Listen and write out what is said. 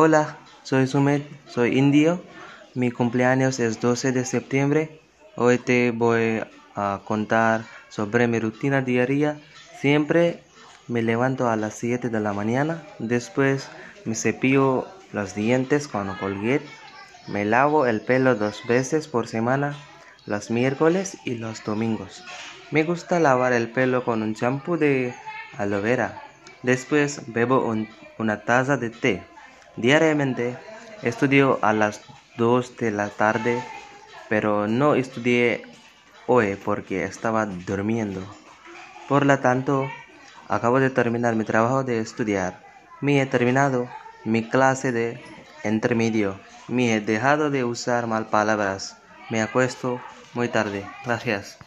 Hola, soy Sumet, soy indio. Mi cumpleaños es 12 de septiembre. Hoy te voy a contar sobre mi rutina diaria. Siempre me levanto a las 7 de la mañana. Después me cepillo los dientes con Colgate. Me lavo el pelo dos veces por semana, los miércoles y los domingos. Me gusta lavar el pelo con un champú de aloe vera. Después bebo una taza de té. Diariamente estudio a las 2 de la tarde, pero no estudié hoy porque estaba durmiendo. Por lo tanto, acabo de terminar mi trabajo de estudiar. Me he terminado mi clase de intermedio. Me he dejado de usar mal palabras. Me acuesto muy tarde. Gracias.